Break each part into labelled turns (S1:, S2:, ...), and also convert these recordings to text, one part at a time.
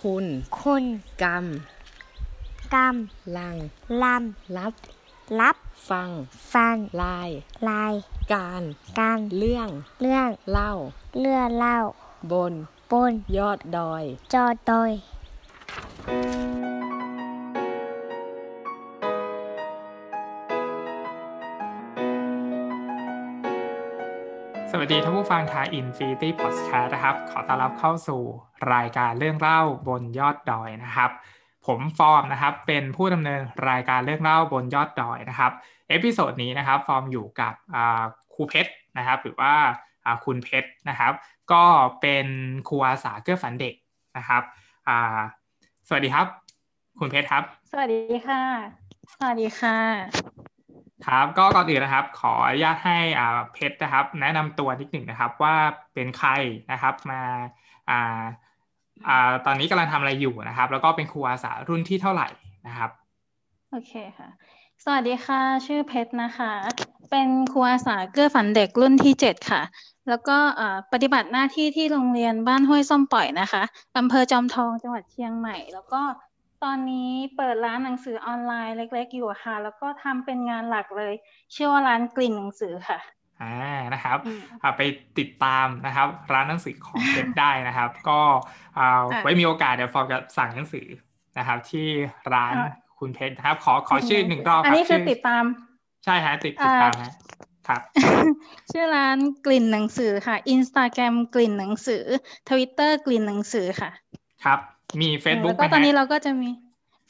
S1: คุณ
S2: คุณ
S1: กรรม
S2: กรรม
S1: ลัง
S2: ล
S1: รับำ
S2: รับ
S1: ฟัง
S2: ฟัง
S1: ลาย
S2: ลาย
S1: การ
S2: การ
S1: เรื่อง
S2: เรื่อง
S1: เล่า
S2: เลื่อเล่า
S1: บน
S2: บน
S1: ยอดดอย
S2: จอดอย
S3: วัสดีท่านผู้ฟังทาง Infinity Podcast นะครับ ขอต้อนรับเข้าสู่รายการเรื่องเล่าบนยอดดอยนะครับ ผมฟอร์มนะครับ เป็นผู้ดำเนินรายการเรื่องเล่าบนยอดดอยนะครับ episode นี้นะครับ ฟอร์มอยู่กับครูเพชรนะครับ หรือว่าคุณเพชรนะครับ ก็เป็นครูอาสาเกื้อฝันเด็กนะครับ สวัสดีครับ คุณเพชรครับ
S4: สวัสดีค่ะ สวัสดีค่ะ
S3: ครับก็ก่อนอื่นนะครับ ขออนุญาตให้อ่าเพชรนะครับ แนะนำตัวนิดหนึ่งนะครับ ว่าเป็นใครนะครับมาอ่าอ่าตอนนี้กำลังทำอะไรอยู่นะครับ แล้วก็เป็นครูอาสารุ่นที่เท่าไหร่นะครับ
S4: โอเคค่ะ สวัสดีค่ะ ชื่อเพชรนะคะ เป็นครูอาสาเกื้อฝันเด็กรุ่นที่เจ็ดค่ะ แล้วก็ปฏิบัติหน้าที่ที่โรงเรียนบ้านห้วยส้มปล่อยนะคะอำเภอจอมทองจังหวัดเชียงใหม่ แล้วก็ ตอนนี้เปิดร้านหนังสือออนไลน์เล็ก ๆ อยู่ค่ะ แล้วก็ทำเป็นงานหลักเลยชื่อว่าร้านกลิ่นหนังสือค่ะ
S3: อ่านะครับ
S4: อืม
S3: อ่าไปติดตามนะครับร้านหนังสือของเพชรได้นะครับ ก็อ่า
S4: ค่ะ
S3: ไว้มีโอกาสเดี๋ยวฟอร์มจะสั่งหนังสือนะครับ ที่ร้าน
S4: อ่า
S3: คุณเพชรนะครับขอขอชื่อหนึ่งรอบ
S4: อัน
S3: ครับ
S4: นี้คือ
S3: ชื่
S4: ติดตาม
S3: ใช่ฮะติดติดตามฮะครับ
S4: ชื่อร้านกลิ่นหนังสือค่ะ Instagram กลิ่นหนังสือ Twitter กลิ่นหนังสือค่ะ
S3: ครับ มี Facebook
S4: แล้วก็ตอนนี้
S3: ไหมฮะ
S4: เราก็จะมี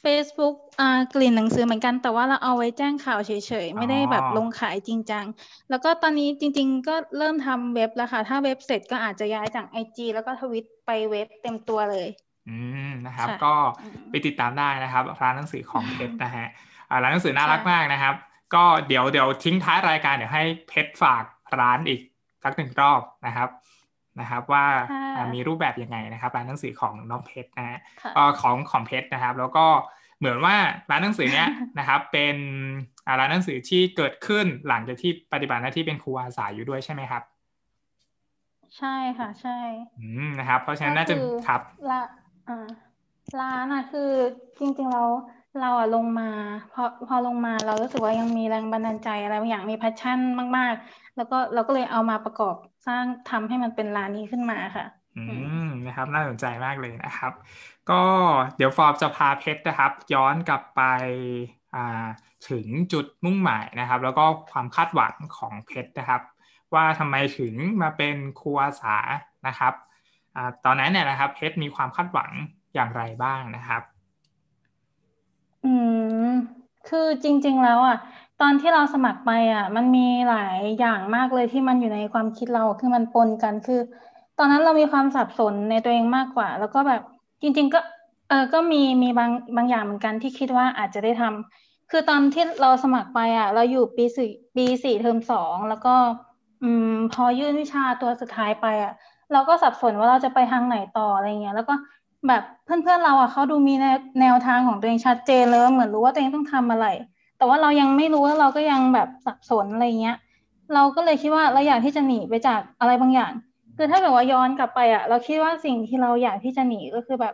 S4: Facebook อ่ากลิ่นหนังสือเหมือนกัน แต่ว่าเราเอาไว้แจ้งข่าวเฉยๆ ไม่ได้แบบ
S3: อ๋อ
S4: ลงขายจริงจัง แล้วก็ตอนนี้จริง ๆ ก็เริ่มทำเว็บแล้วค่ะ ถ้าเว็บเสร็จก็อาจจะย้ายจาก IG แล้วก็ทวิตไปเว็บเต็มตัวเลย
S3: อืมนะครับ
S4: ค่ะ
S3: ก็
S4: อืม
S3: ไปติดตามได้นะครับ ร้านหนังสือของเพชรนะฮะอ่าร้านหนังสือน่ารัก
S4: ค่ะ
S3: มากนะครับ ก็เดี๋ยวเดี๋ยวทิ้งท้ายรายการเดี๋ยวให้เพชรฝากร้านอีกสักหนึ่งรอบนะครับ นะครับว่า
S4: ค่ะ
S3: อ่ามีรูปแบบยังไงนะครับร้านหนังสือของน้องเพชรนะฮะ
S4: ค่ะ
S3: ก็ของของเพชรนะครับ แล้วก็เหมือนว่าร้านหนังสือเนี้ยนะครับ เป็นอ่าร้านหนังสือที่เกิดขึ้นหลังจากที่ปฏิบัติหน้าที่เป็นครูอาสาอยู่ด้วยใช่ไหมครับ
S4: ใช่ค่ะใช่
S3: อืมนะครับ เพราะฉะนั้น
S4: ก็
S3: น่าจะ
S4: คือ
S3: ครับ
S4: ละอ่าร้านอะคือจริงๆเราเราอะลงมาพอพอลงมาเรารู้สึกว่ายังมีแรงบันดาลใจอะไรบางอย่างมีแพชชั่นมาก ๆ แล้วก็เราก็เลยเอามาประกอบ สร้างทำให้มันเป็นร้านนี้ขึ้นมาค่ะ
S3: อื
S4: อื
S3: มนะครับน่าสนใจมากเลยนะครับ ก็เดี๋ยวฟอร์มจะพาเพชรนะครับ ย้อนกลับไปอ่าถึงจุดมุ่งหมายนะครับ แล้วก็ความคาดหวังของเพชรนะครับ ว่าทำไมถึงมาเป็นครูอาสานะครับอ่าตอนนั้นเนี่ยนะครับ เพชรมีความคาดหวังอย่างไรบ้างนะครับ
S4: อืมคือจริง ๆ แล้วอะ ตอนที่เราสมัครไปอะ มันมีหลายอย่างมากเลยที่มันอยู่ในความคิดเราคือมันปนกันคือ ตอนนั้นเรามีความสับสนในตัวเองมากกว่า แล้วก็แบบจริง ๆ ก็ เออก็มีมีบางบางอย่างเหมือนกันที่คิดว่าอาจจะได้ทำคือตอนที่เราสมัครไปอะ เราอยู่ปีสี่ปีสี่เทอมสองแล้วก็ อืม พอยื่นวิชาตัวสุดท้ายไปอะ เราก็สับสนว่าเราจะไปทางไหนต่ออะไรเงี้ย แล้วก็แบบเพื่อนๆเราอะเขาดูมีแนวทางของตัวเองชัดเจนเลยเหมือนรู้ว่าตัวเองต้องทำอะไร แต่ว่าเรายังไม่รู้ว่าเราก็ยังแบบสับสนอะไรเงี้ย เราก็เลยคิดว่าเราอยากที่จะหนีไปจากอะไรบางอย่าง คือถ้าเกิดว่าย้อนกลับไปอะ เราคิดว่าสิ่งที่เราอยากที่จะหนีก็คือแบบ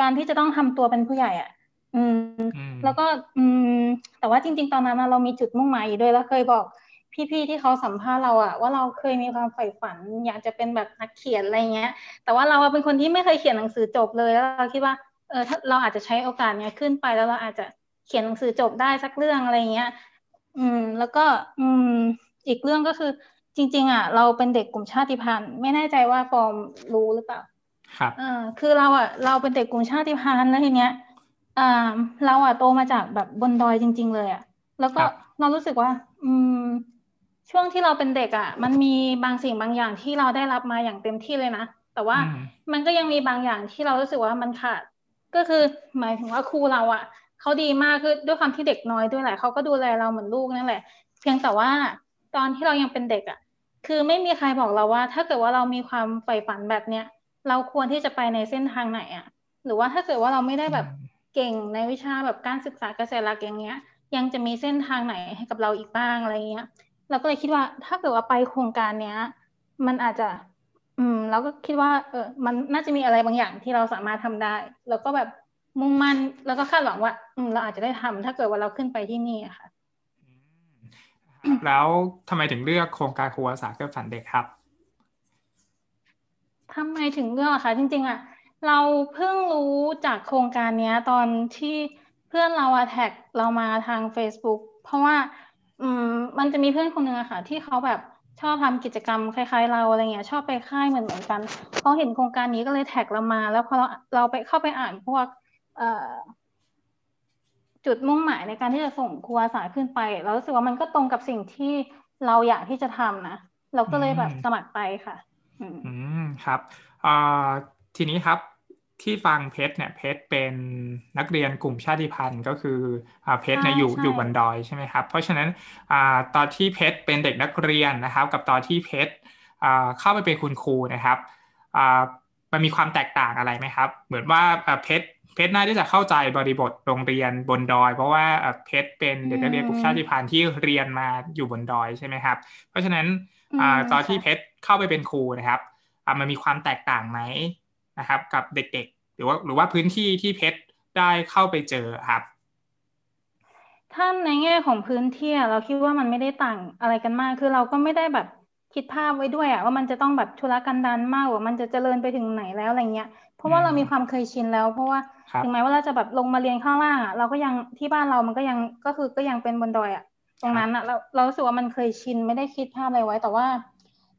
S4: การที่จะต้องทำตัวเป็นผู้ใหญ่อะอืม
S3: อืม
S4: แล้วก็อืม แต่ว่าจริง ๆ ตอนนั้นน่ะเรามีจุดมุ่งหมายอยู่ด้วยแล้วเคยบอกพี่ๆที่เขาสัมภาษณ์เราอะว่าเราเคยมีความใฝ่ฝัน อยากจะเป็นแบบนักเขียนอะไรเงี้ย แต่ว่าเราอะเป็นคนที่ไม่เคยเขียนหนังสือจบเลยแล้วเราคิดว่าเออถ้าเราอาจจะใช้โอกาสเนี้ยขึ้นไปแล้วเราอาจจะ เขียนหนังสือจบได้สักเรื่องอะไรเงี้ย อืม แล้วก็ อืม อีกเรื่องก็คือ จริง ๆอะเราเป็นเด็กกลุ่มชาติพันธุ์ ไม่แน่ใจว่าฟอร์มรู้หรือเปล่า
S3: ครับ
S4: เออคือเราอะ เราเป็นเด็กกลุ่มชาติพันธุ์แล้วทีเนี้ยอ่าเราอะโตมาจากแบบบนดอยจริง ๆ เลยอะ แล้วก็
S3: ครับ
S4: เรารู้สึกว่า อืม ช่วงที่เราเป็นเด็กอะ มันมีบางสิ่งบางอย่างที่เราได้รับมาอย่างเต็มที่เลยนะ แต่ว่า
S3: อืม
S4: มันก็ยังมีบางอย่างที่เรารู้สึกว่ามันขาด ก็คือหมายถึงว่าครูเราอะ เขาดีมากคือด้วยความที่เด็กน้อยด้วยแหละเขาก็ดูแลเราเหมือนลูกนั่นแหละ เพียงแต่ว่าตอนที่เรายังเป็นเด็กอะ คือไม่มีใครบอกเราว่า ถ้าเกิดว่าเรามีความใฝ่ฝันแบบเนี้ยเราควรที่จะไปในเส้นทางไหนอะ หรือว่าถ้าเกิดว่าเราไม่ได้แบบเก่งในวิชาแบบการศึกษาเกษตรหลักอย่างเงี้ย ยังจะมีเส้นทางไหนให้กับเราอีกบ้างอะไรเงี้ย เราก็เลยคิดว่าถ้าเกิดว่าไปโครงการเนี้ย มันอาจจะ อือืมเราก็คิดว่า เออมันน่าจะมีอะไรบางอย่างที่เราสามารถทำได้ แล้วก็แบบ มุ่งมั่นแล้วก็คาดหวังว่า อืมเราอาจจะได้ทำถ้าเกิดว่าเราขึ้นไปที่นี่ค่ะ
S3: แล้วทำไมถึงเลือกโครงการครูอาสาเพื่อฝันเด็กครับ
S4: ทำไมถึงเลือกคะจริง ๆอะเราเพิ่งรู้จากโครงการเนี้ย ตอนที่เพื่อนเราอะแท็กเรามาทาง Facebook เพราะว่า อืม มันจะมีเพื่อนคนหนึ่งอะค่ะ ที่เขาแบบชอบทำกิจกรรมคล้ายๆเราอะไรเงี้ย ชอบไปค่ายเหมือนเหมือนกันเขาเห็นโครงการนี้ก็เลยแท็กเรามา แล้วพอเราเราไปเข้าไปอ่านพวกเอ่อ จุดมุ่งหมายในการที่จะส่งครูอาสาขึ้นไปเรารู้สึกว่ามันก็ตรงกับสิ่งที่เราอยากที่จะทำนะเราก็เลยแบบสมัครไปค่ะ
S3: อืมครับอ่าทีนี้ครับที่ฟังเพชรเนี่ยเพชรเป็นนักเรียนกลุ่มชาติพันธุ์ก็คืออ่าเพชรเนี่ยอยู่อยู่บนดอยใช่ไหมครับเพราะฉะนั้นอ่าตอนที่เพชรเป็นเด็กนักเรียนนะครับ กับตอนที่เพชรอ่าเข้าไปเป็นคุณครูนะครับอ่ามันมีความแตกต่างอะไรไหมครับ เหมือนว่าเพชร เพชรน่าที่จะเข้าใจบริบทโรงเรียนบนดอย เพราะว่าเพชรเป็นเด็กนักเรียนกลุ่มชาติพันธุ์ที่เรียนมาอยู่บนดอยใช่ไหมครับ เพราะฉะนั้นอ่าตอนที่เพชรเข้าไปเป็นครูนะครับอ่ามันมีความแตกต่างไหมนะครับ กับเด็กๆ หรือว่าหรือว่าพื้นที่ที่เพชรได้เข้าไปเจอครับ
S4: ท่านในแง่ของพื้นที่เราคิดว่ามันไม่ได้ต่างอะไรกันมาก คือเราก็ไม่ได้แบบ คิดภาพไว้ด้วยอะว่ามันจะต้องแบบชุรกันดารมากว่ามันจะเจริญไปถึงไหนแล้วอะไรเงี้ย เพราะว่าเรามีความเคยชินแล้ว เพราะว่าถึงแม้ว่าเราจะแบบลงมาเรียนข้างล่างอะเราก็ยังที่บ้านเรามันก็ยังก็คือก็ยังเป็นบนดอยอะตรงนั้นอะเราเราสึกว่ามันเคยชินไม่ได้คิดภาพอะไรไว้ แต่ว่า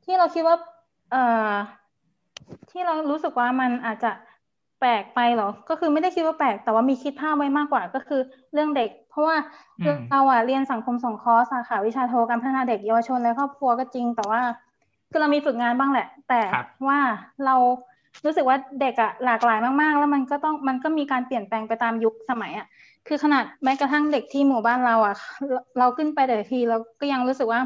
S4: ที่เราคิดว่า เอ่อที่เรารู้สึกว่ามันอาจจะแปลกไปหรอ ก็คือไม่ได้คิดว่าแปลก แต่ว่ามีคิดภาพไว้มากกว่า ก็คือเรื่องเด็ก เพราะว่าเราอะเรียนสังคมสงเคราะห์สาขาวิชาโทการพัฒนาเด็กเยาวชนและครอบครัวก็จริง แต่ว่าคือเรามีฝึกงานบ้างแหละ แต่ว่าเรารู้สึกว่าเด็กอะหลากหลายมากๆ แล้วมันก็ต้องมันก็มีการเปลี่ยนแปลงไปตามยุคสมัยอะคือขนาดแม้กระทั่งเด็กที่หมู่บ้านเราอะเราขึ้นไปแต่ทีเราก็ยังรู้สึกว่า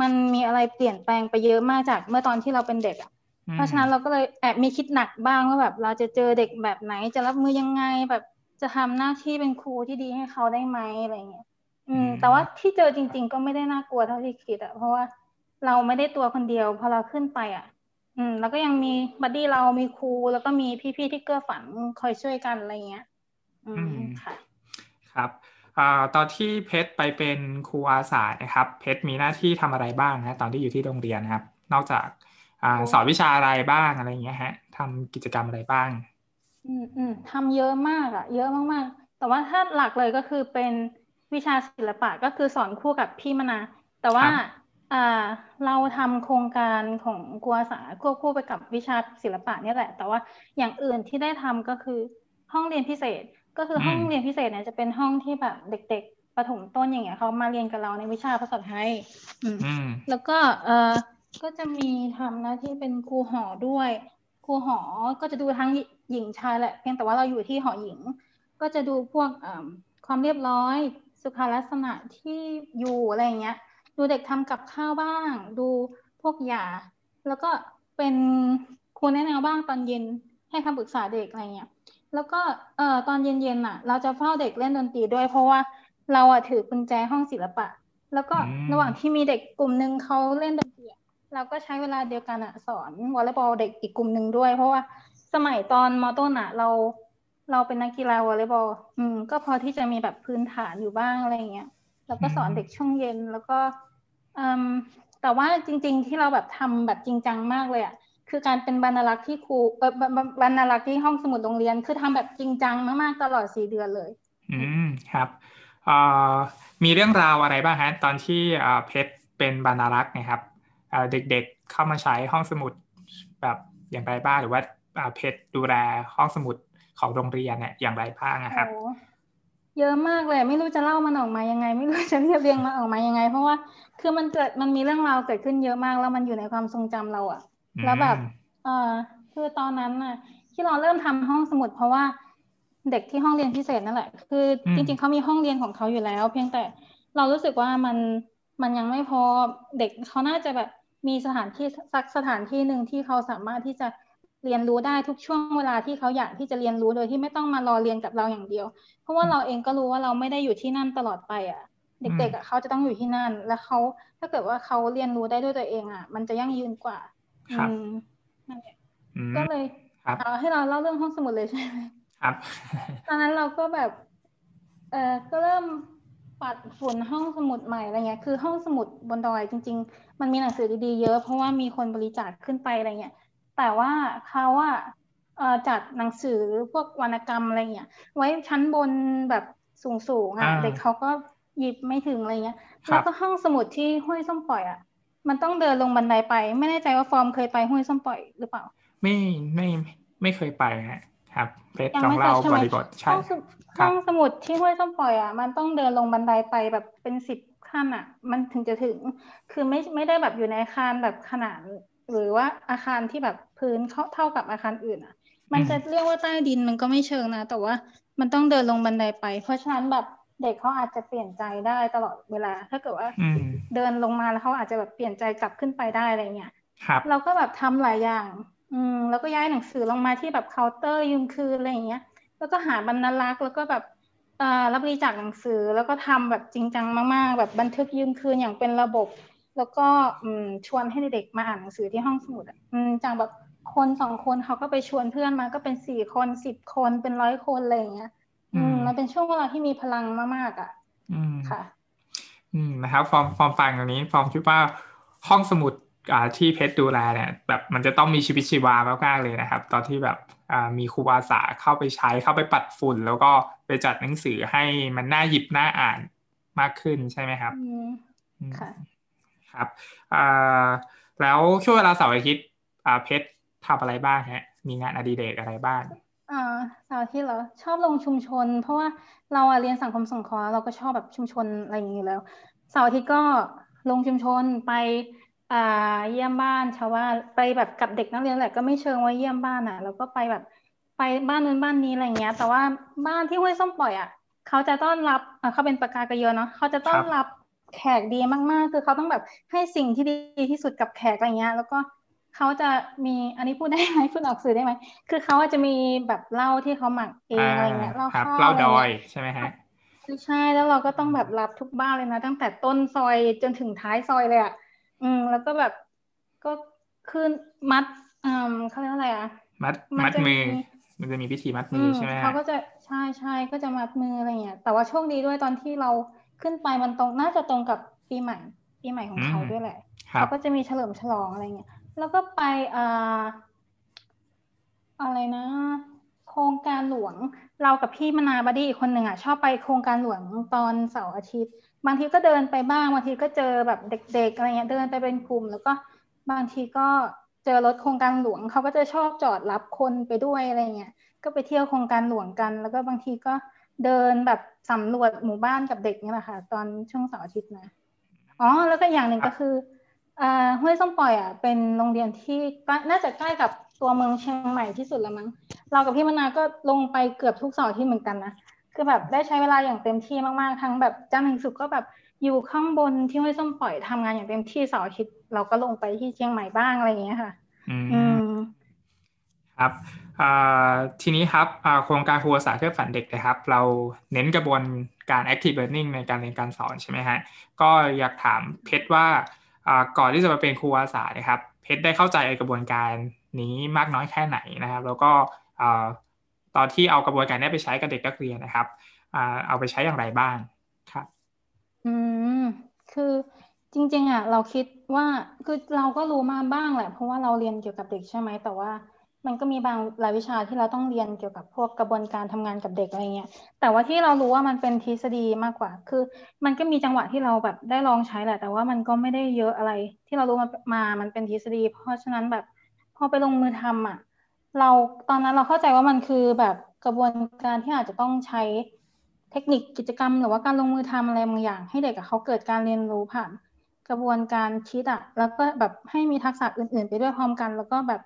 S4: มันมีอะไรเปลี่ยนแปลงไปเยอะมากจากเมื่อตอนที่เราเป็นเด็กอะเพราะฉะนั้นเราก็เลยแอบมีคิดหนักบ้างว่าแบบเราจะเจอเด็กแบบไหนจะรับมือยังไงแบบ จะทำหน้าที่เป็นครูที่ดีให้เขาได้ไหมอะไรเงี้ย อืม แต่ว่าที่เจอจริง ๆ ก็ไม่ได้น่ากลัวเท่าที่คิดอะเพราะว่าเราไม่ได้ตัวคนเดียวพอเราขึ้นไปอะอืม แล้วก็ยังมีบัดดี้เรามีครูแล้วก็มีพี่ๆที่เกื้อฝันคอยช่วยกันอะไรเงี้ย อืมค่ะ
S3: ครับอ่าตอนที่เพชรไปเป็นครูอาสานะครับ เพชรมีหน้าที่ทำอะไรบ้างนะตอนที่อยู่ที่โรงเรียนนะครับ นอกจากอสอนวิชาอะไรบ้างอะไรเงี้ยฮะทำกิจกรรมอะไรบ้าง
S4: อืมอืมทำเยอะมากอะเยอะมากๆ แต่ว่าถ้าหลักเลยก็คือเป็นวิชาศิลปะก็คือสอนคู่กับพี่มนา แต่ว่าอ่าเราทำโครงการของกัวสาควบคู่ไปกับวิชาศิลปะนี่แหละ แต่ว่าอย่างอื่นที่ได้ทำก็คือห้องเรียนพิเศษก็คือห้องเรียนพิเศษเนี่ยจะเป็นห้องที่แบบเด็ก ๆประถมต้นอย่างเงี้ยเขามาเรียนกับเราในวิชาภาษาไทยแล้วก็เออก็จะมีทำหน้าที่เป็นครูหอด้วย ครูหอก็จะดูทั้ง หญิงชายแหละ เพียงแต่ว่าเราอยู่ที่หอหญิง ก็จะดูพวกความเรียบร้อย สุขลักษณะที่อยู่อะไรเงี้ย ดูเด็กทำกับข้าวบ้าง ดูพวกยา แล้วก็เป็นครูแนะแนวบ้างตอนเย็นให้คำปรึกษาเด็กอะไรเงี้ย แล้วก็เอ่อตอนเย็นๆอะ เราจะเฝ้าเด็กเล่นดนตรีด้วยเพราะว่าเราอะถือกุญแจห้องศิลปะ แล้วก็ระหว่างที่มีเด็กกลุ่มหนึ่งเขาเล่นดนตรีเราก็ใช้เวลาเดียวกันอะสอนวอลเลย์บอลเด็กอีกกลุ่มหนึ่งด้วย เพราะว่า สมัยตอนมอต้นอะเราเราเป็นนักกีฬาวอลเลย์บอลอืม ก็พอที่จะมีแบบพื้นฐานอยู่บ้างอะไรเงี้ยแล้วก็สอนเด็กช่วงเย็นแล้วก็อืมแต่ว่าจริง ๆ ที่เราแบบทำแบบจริงจังมากเลยอะคือการเป็นบรรลักษ์ที่ครูเออบรรลักษ์ที่ห้องสมุดโรงเรียน คือทำแบบจริงจังมากๆตลอดสี่เดือนเลย
S3: อืมครับอ่ามีเรื่องราวอะไรบ้างฮะตอนที่อ่าเพชรเป็นบรรลักษ์นะครับเด็กๆเข้ามาใช้ห้องสมุดแบบอย่างไรบ้างหรือว่า เพชรดูแลห้องสมุดของโรงเรียนเนี่ยอย่างไรบ้างนะครับ
S4: เยอะมากเลย ไม่รู้จะเล่ามันออกมายังไง ไม่รู้จะเรียบเรียงมันออกมายังไง เพราะว่าคือมันเกิดมันมีเรื่องราวเกิดขึ้นเยอะมากแล้วมันอยู่ในความทรงจำเราอะแล้วแบบเออคือตอนนั้นน่ะ ที่เราเริ่มทำห้องสมุด เพราะว่าเด็กที่ห้องเรียนพิเศษนั่นแหละ คือจริงๆเขามีห้องเรียนของเขาอยู่แล้ว เพียงแต่เรารู้สึกว่ามันมันยังไม่พอเด็กเขาน่าจะแบบมีสถานที่สักสถานที่หนึ่งที่เขาสามารถที่จะ เรียนรู้ได้ทุกช่วงเวลาที่เขาอยากที่จะเรียนรู้โดยที่ไม่ต้องมารอเรียนกับเราอย่างเดียว เพราะว่าเราเองก็รู้ว่าเราไม่ได้อยู่ที่นั่นตลอดไปอะ เด็กๆอะเขาจะต้องอยู่ที่นั่น แล้วเขาถ้าเกิดว่าเขาเรียนรู้ได้ด้วยตัวเองอะ มันจะยั่งยืนกว่า
S3: ครับ
S4: นั่นแหละ
S3: อืม
S4: ก็เลย
S3: ครับ
S4: เอาให้เราเล่าเรื่องห้องสมุดเลยใช่ไหม
S3: ครับ
S4: ตอนนั้นเราก็แบบ เออก็เริ่มปัดฝุ่นห้องสมุดใหม่อะไรเงี้ย คือห้องสมุดบนดอยจริง ๆ มันมีหนังสือดีๆเยอะ เพราะว่ามีคนบริจาคขึ้นไปอะไรเงี้ย แต่ว่าเขาอะเอ่อจัดหนังสือพวกวรรณกรรมอะไรเงี้ยไว้ชั้นบนแบบสูงๆอะ
S3: อ่า
S4: เด็กเขาก็หยิบไม่ถึงอะไรเงี้ย
S3: ครับ
S4: แล้วก็ห้องสมุดที่ห้วยส้มปล่อยอะมันต้องเดินลงบันไดไป ไม่แน่ใจว่าฟอร์มเคยไปห้วยส้มปล่อยหรือเปล่า
S3: ไม่ไม่ไม่เคยไปฮะครับเพชร
S4: ยัง
S3: ลอง
S4: ไม่
S3: เล่า
S4: เคยใช่ไห
S3: บ
S4: ม
S3: ริบทใช่
S4: ห้องสมุด
S3: ครับ
S4: ห้องสมุดที่ห้วยส้มปล่อยอะมันต้องเดินลงบันไดไปแบบเป็นสิบขั้นอะ มันถึงจะถึง คือไม่ไม่ได้แบบอยู่ในอาคารแบบขนาน หรือว่าอาคารที่แบบพื้นเท่าเท่ากับอาคารอื่นอะ มันจะเรียกว่าใต้ดินมันก็ไม่เชิงนะ แต่ว่ามันต้องเดินลงบันไดไป เพราะฉะนั้นแบบเด็กเขาอาจจะเปลี่ยนใจได้ตลอดเวลา ถ้าเกิดว่า
S3: อืม
S4: เดินลงมาแล้วเขาอาจจะแบบเปลี่ยนใจกลับขึ้นไปได้อะไรเงี้ย
S3: ครับ
S4: เราก็แบบทำหลายอย่าง อืมแล้วก็ย้ายหนังสือลงมาที่แบบเคาน์เตอร์ยืมคืนอะไรอย่างเงี้ย แล้วก็หาบรรณารักษ์แล้วก็แบบเอ่อรับบริจาคหนังสือแล้วก็ทำแบบจริงจังมากๆ แบบบันทึกยืมคืนอย่างเป็นระบบ แล้วก็อืมชวนให้เด็กๆมาอ่านหนังสือที่ห้องสมุดอะอืมจากแบบคนสองคนเขาก็ไปชวนเพื่อนมาก็เป็นสี่คนสิบคนเป็นร้อยคนอะไรอย่างเงี้ยอืม
S3: อืม
S4: มันเป็นช่วงเวลาที่มีพลังมากๆอะ
S3: อืม
S4: ค่ะ
S3: อืมนะครับฟอร์มฟอร์มฟังตรงนี้ฟอร์มคิดว่าห้องสมุดอ่าที่เพชรดูแลเนี่ย แบบมันจะต้องมีชีวิตชีวามากๆเลยนะครับ ตอนที่แบบอ่ามีครูอาสาเข้าไปใช้เข้าไปปัดฝุ่น แล้วก็ไปจัดหนังสือให้มันน่าหยิบน่าอ่านมากขึ้นใช่ไหมครับ
S4: อืม
S3: อืม
S4: ค่ะ
S3: ครับอ่าแล้วช่วงเวลาเสาร์อาทิตย์อ่าเพชรทำอะไรบ้างฮะ มีงานอดิเรกอะไรบ้าง
S4: อ่าเสาร์อาทิตย์เหรอ ชอบลงชุมชน เพราะว่าเราอะเรียนสังคมสงเคราะห์เราก็ชอบแบบชุมชนอะไรอย่างนี้อยู่แล้วเสาร์อาทิตย์ก็ลงชุมชนไปอ่าเยี่ยมบ้านชาวบ้านไปแบบกับเด็กนักเรียนแหละก็ไม่เชิงว่าเยี่ยมบ้านอะแล้วก็ไปแบบไปบ้านนู้นบ้านนี้อะไรอย่างเงี้ย แต่ว่าบ้านที่ห้วยส้มปล่อยอะเขาจะต้อนรับอ่าเขาเป็นปากกากระเยอะเนาะเขาจะต้อนรับ แขกดีมากๆ คือเขาต้องแบบให้สิ่งที่ดีที่สุดกับแขกอะไรเงี้ย แล้วก็เขาจะมีอันนี้พูดได้ไหมพูดออกสื่อได้ไหมคือเขาอาจจะมีแบบเหล้าที่เขาหมักเองอะไรเงี้ยเหล้า
S3: ครับ
S4: ข้าว
S3: เล่า
S4: อะไร
S3: ดอย
S4: เงี้ย
S3: ใช่ไหมฮะ
S4: ใช่แล้วเราก็ต้องแบบรับทุกบ้านเลยนะ ตั้งแต่ต้นซอยจนถึงท้ายซอยเลยอะอืม แล้วก็แบบก็ขึ้นมัดอืมเขาเรียกว่าอะไรอะ
S3: มัด
S4: มัน
S3: มัด
S4: จะ
S3: มือ
S4: มี
S3: มันจะมีพิธีมัด
S4: อื
S3: มือ
S4: ม
S3: ใช่ไหม
S4: เขา
S3: ฮะ
S4: ก็จะใช่ใช่ก็จะมัดมืออะไรเงี้ยแต่ว่าโชคดีด้วยตอนที่เรา ขึ้นไปมันตรงน่าจะตรงกับปีใหม่ ปีใหม่ของเขาด้วยแหละ
S3: ครั
S4: เขา
S3: บ
S4: ก็จะมีเฉลิมฉลองอะไรเงี้ยแล้วก็ไปอ่าอะไรนะ โครงการหลวงเรากับพี่มนาบดีอีกคนหนึ่งอะชอบไปโครงการหลวงตอนเสาร์อาทิตย์ บางทีก็เดินไปบ้างบางทีก็เจอแบบเด็ก ๆ อะไรเงี้ยเดินไปเป็นกลุ่ม แล้วก็บางทีก็เจอรถโครงการหลวงเขาก็จะชอบจอดรับคนไปด้วยอะไรเงี้ยก็ไปเที่ยวโครงการหลวงกัน แล้วก็บางทีก็เดินแบบ สำรวจหมู่บ้านกับเด็กนี่แหละค่ะ ตอนช่วงเสาร์อาทิตย์นะอ๋อแล้วก็อย่างหนึ่งก็คืออ่าห้วยส้มปล่อยอะเป็นโรงเรียนที่ใกล้น่าจะใกล้กับตัวเมืองเชียงใหม่ที่สุดแล้วมั้งเรากับพี่มนาก็ลงไปเกือบทุกเสาร์อาที่เหมือนกันนะคือแบบได้ใช้เวลาอย่างเต็มที่มากๆทั้งแบบจันทร์ถึงศุกร์ก็แบบอยู่ข้างบนที่ห้วยส้มปล่อยทำงานอย่างเต็มที่เสาร์อาทิตย์เราก็ลงไปที่เชียงใหม่บ้างอะไรอย่างเงี้ยค่ะ
S3: อืม
S4: อืม
S3: ครับทีนี้ครับโครงการครูภาษาเพื่อฝันเด็กนะครับ เราเน้นกระบวนการ active learning ในการเรียนการสอนใช่ไหมฮะก็อยากถามเพชรว่าก่อนที่จะมาเป็นครูภาษานะครับ เพชรได้เข้าใจกระบวนการนี้มากน้อยแค่ไหนนะครับ แล้วก็ตอนที่เอากระบวนการนี้ไปใช้กับเด็กนักเรียนนะครับเอาไปใช้อย่างไรบ้างครับ
S4: อืมคือจริงๆอะเราคิดว่าคือเราก็รู้มาบ้างแหละ เพราะว่าเราเรียนเกี่ยวกับเด็กใช่ไหมแต่ว่า มันก็มีบางรายวิชาที่เราต้องเรียนเกี่ยวกับพวกกระบวนการทำงานกับเด็กอะไรเงี้ย แต่ว่าที่เรารู้ว่ามันเป็นทฤษฎีมากกว่า คือ มันก็มีจังหวะที่เราแบบได้ลองใช้แหละ แต่ว่ามันก็ไม่ได้เยอะอะไร ที่เรารู้มามามันเป็นทฤษฎี เพราะฉะนั้นแบบพอไปลงมือทำอะ เราตอนนั้นเราเข้าใจว่ามันคือแบบกระบวนการที่อาจจะต้องใช้เทคนิคกิจกรรม หรือว่าการลงมือทำอะไรบางอย่าง ให้เด็กเขาเกิดการเรียนรู้ผ่าน กระบวนการคิดอะ แล้วก็แบบให้มีทักษะอื่น ๆ ไปด้วยพร้อมกัน แล้วก็แบบ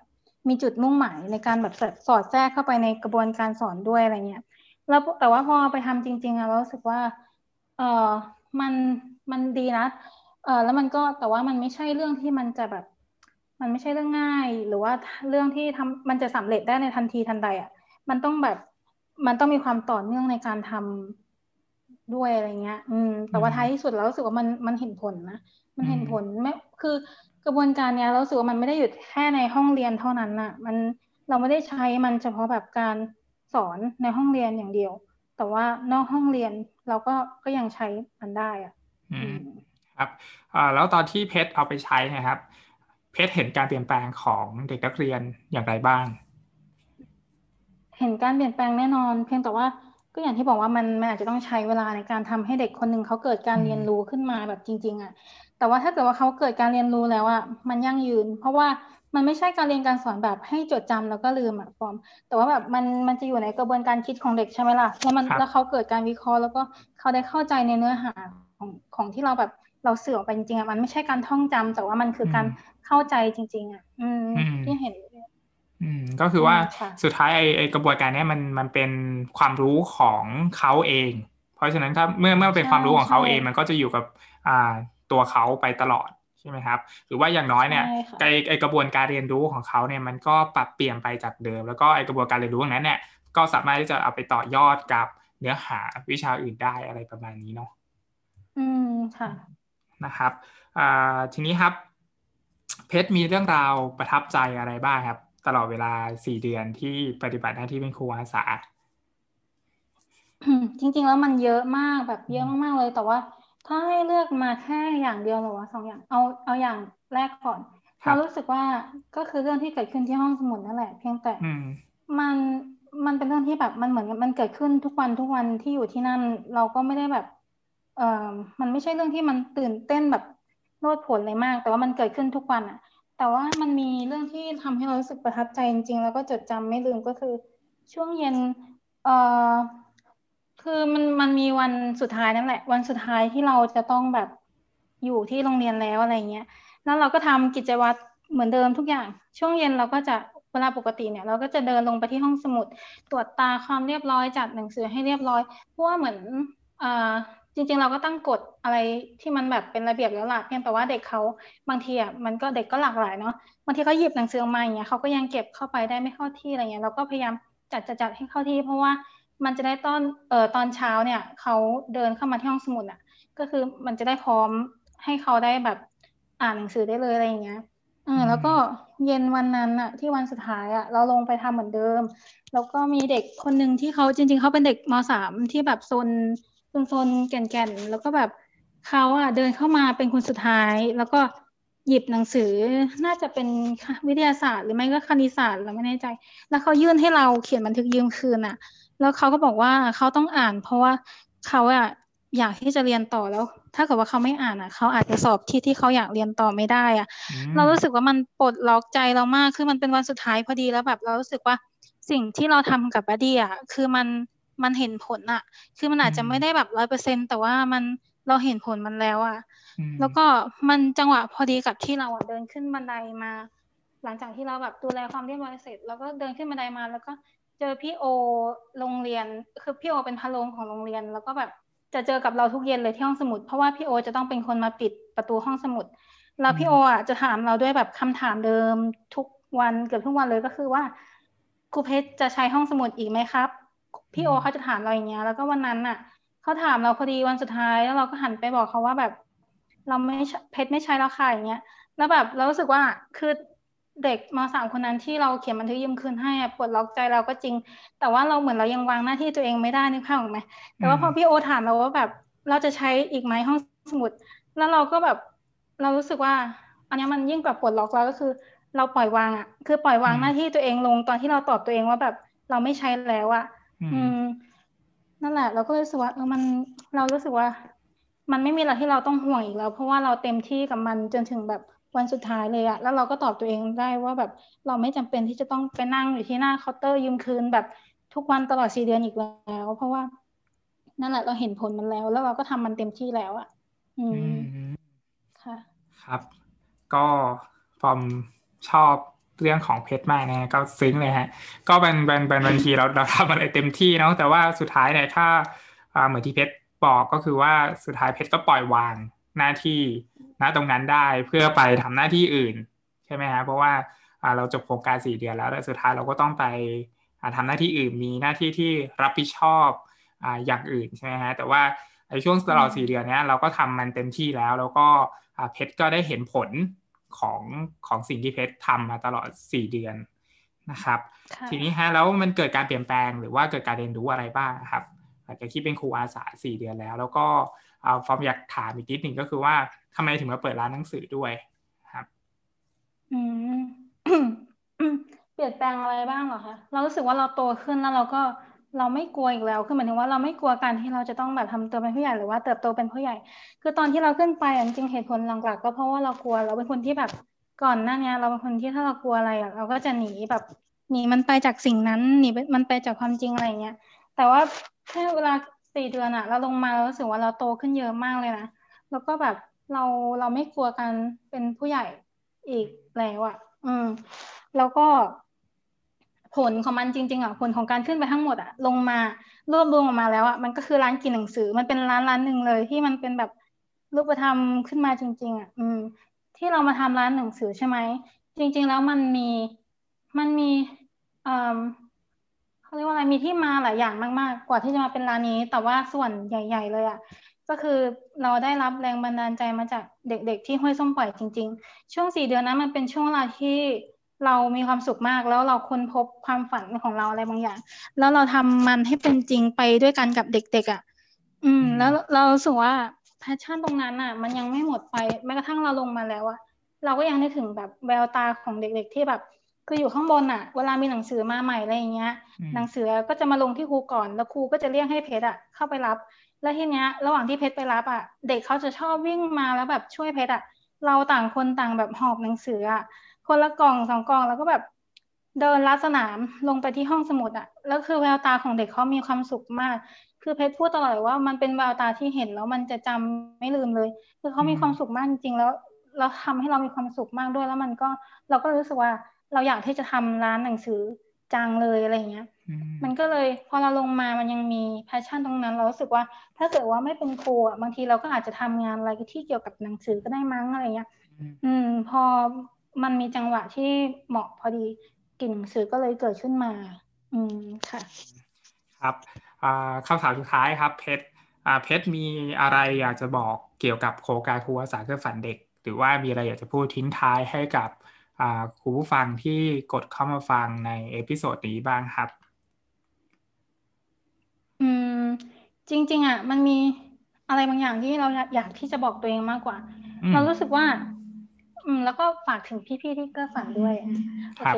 S4: มีจุดมุ่งหมายในการแบบสอดแทรกเข้าไปในกระบวนการสอนด้วยอะไรเงี้ยแล้วแต่ว่าพอไปทำจริง ๆอะเรารู้สึกว่า เออมันมันดีนะเออแล้วมันก็แต่ว่ามันไม่ใช่เรื่องที่มันจะแบบ มันไม่ใช่เรื่องง่าย หรือว่าเรื่องที่ทำมันจะสำเร็จได้ในทันทีทันใดอะมันต้องแบบมันต้องมีความต่อเนื่องในการทำด้วยอะไรเงี้ย อืม แต่ว่า
S3: อืม
S4: ท้ายที่สุดเรารู้สึกว่ามันมันเห็นผลนะ มันเห็น
S3: อืม
S4: ผลไม่คือก ระระบวนการเนี้ยเราสึกว่ามันไม่ได้หยุดแค่ในห้องเรียนเท่านั้นน่ะ มันเราไม่ได้ใช้มันเฉพาะแบบการสอนในห้องเรียนอย่างเดียว แต่ว่านอกห้องเรียนเราก็ก็ยังใช้มันได้อะ
S3: อืมครับอ่าแล้วตอนที่เพชรเอาไปใช้นะครับ เพชรเห็นการเปลี่ยนแปลงของเด็กนักเรียนอย่างไรบ้าง
S4: เห็นการเปลี่ยนแปลงแน่นอน เพียงแต่ว่า ก็อย่างที่บอกว่ามันมันอาจจะต้องใช้เวลาในการทำให้เด็กคนหนึ่งเขาเกิดการเรียนรู้ขึ้นมาแบบจริง ๆ อะ แต่ว่าถ้าเกิดว่าเขาเกิดการเรียนรู้แล้วอะมันยั่งยืน เพราะว่ามันไม่ใช่การเรียนการสอนแบบให้จดจำแล้วก็ลืมอะฟอร์มแต่ว่าแบบมันมันจะอยู่ในกระบวนการคิดของเด็กใช่ไหมล่ะแล้วมัน
S3: ครับ
S4: แล้วเขาเกิดการวิเคราะห์แล้วก็เขาได้เข้าใจในเนื้อหาของของที่เราแบบเราสื่อออกไปจริงๆอะมันไม่ใช่การท่องจำแต่ว่ามันคือการเข้าใจจริง ๆ อะ อืม
S3: อืม
S4: ที่เห็น
S3: อืมก็คือว่า
S4: อืมค่ะ
S3: สุดท้ายไอ้ไอ้กระบวนการเนี้ยมันมันเป็นความรู้ของเขาเอง เพราะฉะนั้นถ้าเมื่อเมื่อเป็นความรู้ของเขาเอง มันก็จะอยู่กับอ่าตัวเขาไปตลอดใช่ไหมครับ หรือว่าอย่างน้อยเนี่ย
S4: ใช่ค่ะ
S3: ไอ้ไอ้กระบวนการเรียนรู้ของเขาเนี่ยมันก็ปรับเปลี่ยนไปจากเดิม แล้วก็ไอ้กระบวนการเรียนรู้ตรงนั้นเนี่ยก็สามารถที่จะเอาไปต่อยอดกับเนื้อหาวิชาอื่นได้อะไรประมาณนี้เนาะ
S4: อืมค่ะ
S3: นะครับอ่าทีนี้ครับ เพชรมีเรื่องราวประทับใจอะไรบ้างครับ ตลอดเวลาสี่เดือนที่ปฏิบัติหน้าที่เป็นครูอาสา
S4: จริง ๆ แล้วมันเยอะมากแบบเยอะมากๆเลยแต่ว่า ถ้าให้เลือกมาแค่อย่างเดียวหรือว่าสองอย่างเอาเอาอย่างแรกก่อน
S3: ครั
S4: เรา
S3: บ
S4: รู้สึกว่าก็คือเรื่องที่เกิดขึ้นที่ห้องสมุดนั่นแหละ เพียงแต่
S3: อืม
S4: มันมันเป็นเรื่องที่แบบมันเหมือนมันเกิดขึ้นทุกวันทุกวันที่อยู่ที่นั่น เราก็ไม่ได้แบบ เอ่อมันไม่ใช่เรื่องที่มันตื่นเต้นแบบโลดโผนเลยมาก แต่ว่ามันเกิดขึ้นทุกวันอะ แต่ว่ามันมีเรื่องที่ทำให้เรารู้สึกประทับใจจริงๆ แล้วก็จดจำไม่ลืมก็คือ ช่วงเย็นเอ่อคือมันมันมีวันสุดท้ายนั่นแหละ วันสุดท้ายที่เราจะต้องแบบอยู่ที่โรงเรียนแล้วอะไรเงี้ยแล้วเราก็ทำกิจวัตรเหมือนเดิมทุกอย่าง ช่วงเย็นเราก็จะเวลาปกติเนี่ย เราก็จะเดินลงไปที่ห้องสมุด ตรวจตาความเรียบร้อยจัดหนังสือให้เรียบร้อยเพราะว่าเหมือนอ่า จริง ๆ เราก็ตั้งกฎอะไรที่มันแบบเป็นระเบียบแล้วล่ะเพียงแต่ว่าเด็กเขาบางทีอะมันก็เด็กก็หลากหลายเนาะบางทีเขาหยิบหนังสือออกมาอย่างเงี้ยเขาก็ยังเก็บเข้าไปได้ไม่เข้าที่อะไรเงี้ยเราก็พยายามจัดจัดจัดให้เข้าที่ เพราะว่ามันจะได้ตอนเอ่อตอนเช้าเนี่ยเขาเดินเข้ามาที่ห้องสมุดอะ ก็คือมันจะได้พร้อมให้เขาได้แบบอ่านหนังสือได้เลยอะไรอย่างเงี้ยเออแล้วก็เย็นวันนั้นอะที่วันสุดท้ายอะเราลงไปทำเหมือนเดิม แล้วก็มีเด็กคนหนึ่งที่เขาจริง ๆเขาเป็นเด็กมสามที่แบบโซน โซนโซนแก่นๆ แล้วก็แบบเขาอะเดินเข้ามาเป็นคนสุดท้าย แล้วก็หยิบหนังสือน่าจะเป็นวิทยาศาสตร์ หรือไม่ก็คณิตศาสตร์เราไม่แน่ใจ แล้วเขายื่นให้เราเขียนบันทึกยืมคืนอะแล้วเขาก็บอกว่าเขาต้องอ่าน เพราะว่าเขาอะอยากที่จะเรียนต่อแล้ว ถ้าเกิดว่าเขาไม่อ่านอะเขาอาจจะสอบที่ที่เขาอยากเรียนต่อไม่ได้อะ
S3: อืม
S4: เรารู้สึกว่ามันปลดล็อกใจเรามากคือมันเป็นวันสุดท้ายพอดีแล้วแบบ เรารู้สึกว่าสิ่งที่เราทำกับบัดดี้อะคือมัน มันเห็นผลอะคือมันอาจจะไม่ได้แบบร้อยเปอร์เซ็นแต่ว่ามันเราเห็นผลมันแล้วอะ
S3: อืม
S4: แล้วก็มันจังหวะพอดีกับที่เราอะเดินขึ้นบันไดมา หลังจากที่เราแบบดูแลความเรียบร้อยเสร็จแล้วก็เดินขึ้นบันไดมา แล้วก็เจอพี่โอโรงเรียน คือพี่โอเป็นพะโรงของโรงเรียน แล้วก็แบบจะเจอกับเราทุกเย็นเลยที่ห้องสมุด เพราะว่าพี่โอจะต้องเป็นคนมาปิดประตูห้องสมุด แล้วพี่โออะจะถามเราด้วยแบบคำถามเดิมทุกวันเกือบทุกวันเลยก็คือว่าครูเพชรจะใช้ห้องสมุดอีกไหมครับ พี่โอเขาจะถามเราอย่างเงี้ย แล้วก็วันนั้นน่ะเขาถามเราพอดีวันสุดท้ายแล้วเราก็หันไปบอกเขาว่าแบบ เราไม่ใช่เพชรไม่ใช้แล้วค่ะอย่างเงี้ย แล้วแบบเรารู้สึกว่าคือเด็กมสามคนนั้นที่เราเขียนบันทึกยืมคืนให้อะปลดล็อกใจเราก็จริง แต่ว่าเราเหมือนเรายังวางหน้าที่ตัวเองไม่ได้นึกภาพออกไหมแต่ว่าพอพี่โอถามเราว่าแบบเราจะใช้อีกไหมห้องสมุด แล้วเราก็แบบเรารู้สึกว่า อันเนี้ยมันยิ่งกว่าปลดล็อกแล้วก็คือ เราปล่อยวางอะ คือปล่อยวางหน้าที่ตัวเองลงตอนที่เราตอบตัวเองว่าแบบเราไม่ใช้แล้วอะ
S3: อื
S4: อื
S3: ม
S4: มนั่นแหละ เราก็รู้สึกว่าเออมันเรารู้สึกว่า มันไม่มีอะไรที่เราต้องห่วงอีกแล้ว เพราะว่าเราเต็มที่กับมันจนถึงแบบวันสุดท้ายเลยอะแล้วเราก็ตอบตัวเองได้ว่าแบบเราไม่จำเป็นที่จะต้องไปนั่งอยู่ที่หน้าเคาน์เตอร์ยืมคืนแบบทุกวันตลอดสี่เดือนอีกแล้ว เพราะว่านั่นแหละเราเห็นผลมันแล้ว แล้วเราก็ทำมันเต็มที่แล้วอะอื
S3: อื
S4: ม
S3: ม
S4: ค่ะ
S3: ครับ ก็ฟอร์มชอบ เรื่องของเพชรมากนะก็ซึ้งเลยฮะ ก็เป็นเป็นเป็นบางทีเราเราทำอะไรเต็มที่เนาะแต่ว่าสุดท้ายเนี่ยถ้าเหมือนที่เพชรบอกก็คือว่าสุดท้ายเพชรก็ปล่อยวางหน้าที่ณตรงนั้นได้เพื่อไปทำหน้าที่อื่น ใช่ไหมฮะเพราะว่าเราจบโครงการสี่เดือนแล้วแต่สุดท้ายเราก็ต้องไปอ่าทำหน้าที่อื่นมีหน้าที่ที่รับผิดชอบออย่างอื่นใช่ไหมฮะแต่ว่าในช่วงตลอดสี่เดือนเนี้ยเราก็ทำมันเต็มที่แล้ว แล้วก็เพชรก็ได้เห็นผล ของของสิ่งที่เพชรทำมาตลอดสี่เดือนนะครับ
S4: ค่ะ
S3: ทีนี้ฮะแล้วมันเกิดการเปลี่ยนแปลงหรือว่าเกิดการเรียนรู้อะไรบ้างครับหลังจากที่เป็นครูอาสาสี่เดือนแล้ว แล้วก็เอาฟอร์มอยากถามอีกนิดหนึ่งก็คือว่าทำไมถึงมาเปิดร้านหนังสือด้วยครับ
S4: อืมเปลี่ยนแปลงอะไรบ้างเหรอคะเรารู้สึกว่าเราโตขึ้นแล้วเราก็เเราไม่กลัวอีกแล้วคือหมายถึงว่าเราไม่กลัวการที่เราจะต้องแบบทำตัวเป็นผู้ใหญ่หรือว่าเติบโตเป็นผู้ใหญ่ คือตอนที่เราขึ้นไปจริงเหตุผลหลักๆก็เพราะว่าเรากลัวเราเป็นคนที่แบบก่อนหน้านี้เราเป็นคนที่ถ้าเรากลัวอะไรเราก็จะหนีแบบหนีมันไปจากสิ่งนั้นหนีมันไปจากความจริงอะไรเงี้ย แต่ว่าแค่เวลาสี่เดือนอะเราลงมาเรารู้สึกว่าเราโตขึ้นเยอะมากเลยนะแล้วก็แบบเราเราไม่กลัวการเป็นผู้ใหญ่อีกแล้วอะอืมแล้วก็ ผลของมันจริงๆอะผลของการขึ้นไปทั้งหมดอะลงมารวบรวมออกมาแล้วอะมันก็คือร้านกินหนังสือมันเป็นร้านร้านหนึ่งเลยที่มันเป็นแบบรูปธรรมขึ้นมาจริง ๆอะอืม ที่เรามาทำร้านหนังสือใช่ไหมจริง ๆ แล้วมันมีมันมีเอ่อเขาเรียกว่าอะไรมีที่มาหลายอย่างมาก ๆ กว่าที่จะมาเป็นร้านนี้ แต่ว่าส่วนใหญ่ ๆ เลยอะก็คือเราได้รับแรงบันดาลใจมาจากเด็ก ๆ ที่ห้วยส้มปล่อยจริง ๆ ช่วงสี่เดือนนั้นมันเป็นช่วงเวลาที่ เรามีความสุขมากแล้วเราค้นพบความฝันของเราอะไรบางอย่าง แล้วเราทำมันให้เป็นจริงไปด้วยกันกับเด็กๆอะ อืม แล้วเรารู้สึกว่าแพชชั่นตรงนั้นอะ มันยังไม่หมดไปแม้กระทั่งเราลงมาแล้วอะเราก็ยังนึกถึงแบบแววตาของเด็ก ๆ ที่แบบคืออยู่ข้างบนอะ เวลามีหนังสือมาใหม่อะไรอย่างเงี้ย
S3: อืม
S4: หนังสือก็จะมาลงที่ครูก่อนแล้วครูก็จะเรียกให้เพชรอะเข้าไปรับ แล้วทีเนี้ย ระหว่างที่เพชรไปรับอะ เด็กเขาจะชอบวิ่งมาแล้วแบบช่วยเพชรอะ เราต่างคนต่างแบบหอบหนังสืออะ คนละกล่องสองกล่องแล้วก็แบบเดินลัดสนามลงไปที่ห้องสมุดอะแล้วคือแววตาของเด็กเขามีความสุขมาก คือเพชรพูดตลอดเลยว่ามันเป็นแววตาที่เห็นแล้วมันจะจำไม่ลืมเลย คือเขามีความสุขมากจริงๆแล้วเราทำให้เรามีความสุขมากด้วย แล้วมันก็เราก็รู้สึกว่าเราอยากที่จะทำร้านหนังสือจังเลยอะไรอย่างเงี้ย
S3: อืม
S4: มันก็เลยพอเราลงมามันยังมีแพชชั่นตรงนั้น เรารู้สึกว่า ถ้าเกิดว่าไม่เป็นครูอะบางทีเราก็อาจจะทำงานอะไรที่เกี่ยวกับหนังสือก็ได้มั้งอะไรเงี้ย
S3: อืม
S4: อืมพอ มันมีจังหวะที่เหมาะพอดีกลิ่นหนังสือก็เลยเกิดขึ้นมา อืมค่ะ
S3: ครับอ่าคำถามสุดท้ายครับ เพชรอ่าเพชรมีอะไรอยากจะบอกเกี่ยวกับโครงการครูอาสาเกื้อฝันเด็ก หรือว่ามีอะไรอยากจะพูดทิ้งท้ายให้กับอ่าครูผู้ฟังที่กดเข้ามาฟังใน episode นี้บ้างครับ
S4: อืม จริง ๆ อะ มันมีอะไรบางอย่างที่เราอยากอยากที่จะบอกตัวเองมากกว่า
S3: อืม
S4: เรารู้สึกว่า อืมแล้วก็ฝากถึงพี่ๆที่เก็ฝันด้วยโอ
S3: ครับ
S4: เค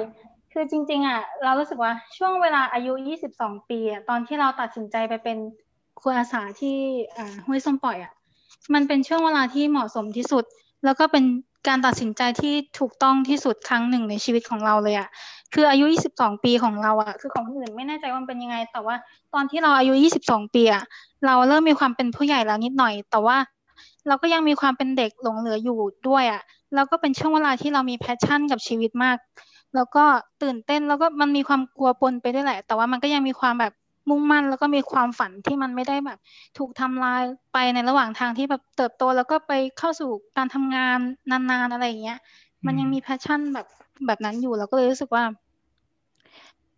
S4: คือจริง ๆ อะ เรารู้สึกว่าช่วงเวลาอายุ 22 ปีอะตอนที่เราตัดสินใจไปเป็นครูอาสาที่อ่าห้วยส้มปล่อยอะมันเป็นช่วงเวลาที่เหมาะสมที่สุด แล้วก็เป็นการตัดสินใจที่ถูกต้องที่สุดครั้งหนึ่งในชีวิตของเราเลยอะ คืออายุ 22 ปีของเราอะ คือของคนอื่นไม่แน่ใจว่ามันเป็นยังไง แต่ว่าตอนที่เราอายุ 22 ปีอะ เราเริ่มมีความเป็นผู้ใหญ่แล้วนิดหน่อย แต่ว่า เราก็ยังมีความเป็นเด็กหลงเหลืออยู่ด้วยอะแล้วก็เป็นช่วงเวลาที่เรามี passion กับชีวิตมาก แล้วก็ตื่นเต้นแล้วก็มันมีความกลัวปนไปด้วยแหละ แต่ว่ามันก็ยังมีความแบบมุ่งมั่น แล้วก็มีความฝันที่มันไม่ได้แบบ ถูกทำลายไปในระหว่างทางที่แบบเติบโต แล้วก็ไปเข้าสู่การทำงานนานๆอะไรอย่างเงี้ย มันยังมี passion แบบแบบนั้นอยู่เราก็เลยรู้สึกว่า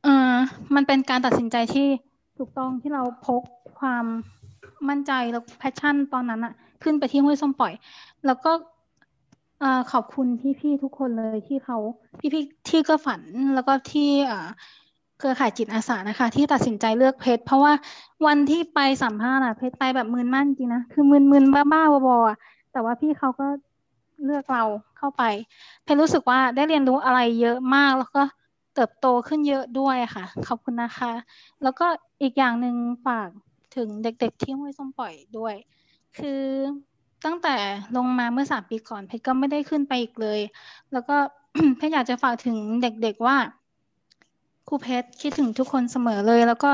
S4: เออมันเป็นการตัดสินใจที่ถูกต้องที่เราพกความมั่นใจแล้ว passion ตอนนั้นอะ ขึ้นไปที่ห้วยส้มปล่อย แล้วก็ขอบคุณพี่ๆทุกคนเลยที่เขาพี่ๆที่เกื้อฝันแล้วก็ที่เออเครือข่ายจิตอาสานะคะ ที่ตัดสินใจเลือกเพชรเพราะว่าวันที่ไปสัมภาษณ์อะเพชรไปแบบมึนมั่นจริงนะคือมึนๆบ้าๆบอๆอแต่ว่าพี่เขาก็เลือกเราเข้าไป เพชรรู้สึกว่าได้เรียนรู้อะไรเยอะมากแล้วก็เติบโตขึ้นเยอะด้วยค่ะขอบคุณนะคะ แล้วก็อีกอย่างหนึ่งฝากถึงเด็ก ๆ ที่ห้วยส้มปล่อยด้วย คือตั้งแต่ลงมาเมื่อสามปีก่อนเพชรก็ไม่ได้ขึ้นไปอีกเลย แล้วก็เพชรอยากจะฝากถึงเด็กๆว่าครูเพชรคิดถึงทุกคนเสมอเลย แล้วก็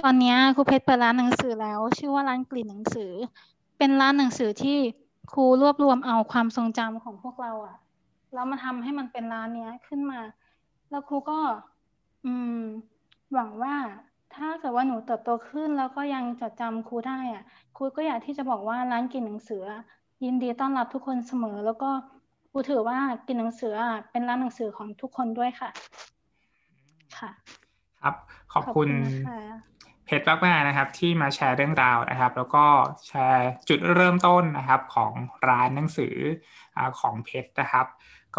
S4: ตอนนี้ครูเพชรเปิดร้านหนังสือแล้ว ชื่อว่าร้านกลิ่นหนังสือ เป็นร้านหนังสือที่ครูรวบรวมเอาความทรงจำของพวกเราอะแล้วมาทำให้มันเป็นร้านเนี้ยขึ้นมา แล้วครูก็ อืม หวังว่า ถ้าเกิดว่าหนูเติบโตขึ้นแล้วก็ยังจดจำครูได้อะครูก็อยากที่จะบอกว่าร้านกินหนังสืออะยินดีต้อนรับทุกคนเสมอ แล้วก็ครูถือว่ากินหนังสืออะเป็นร้านหนังสือของทุกคนด้วยค่ะ ค่ะ
S3: ครับขอบคุณ
S4: นะคะ
S3: เพเพชรมากๆนะครับ ที่มาแชร์เรื่องราวนะครับ แล้วก็แชร์จุดเริ่มต้นนะครับของร้านหนังสืออของเพชรนะครับ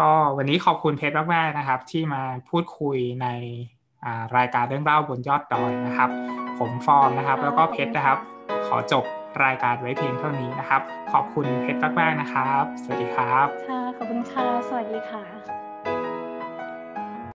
S3: ก็วันนี้ขอบคุณเพชรมากๆนะครับ ที่มาพูดคุยใน รายการเรื่องเล่าบนยอดดอยนะครับ ผมฟอร์มนะครับ แล้วก็เพชรนะครับ ขอจบรายการไว้เพียงเท่านี้นะครับ ขอบคุณเพชรมากๆนะครับ สวัสดีครับ
S4: ค่ะ ขอบคุณค่ะ สวัสดีค่ะ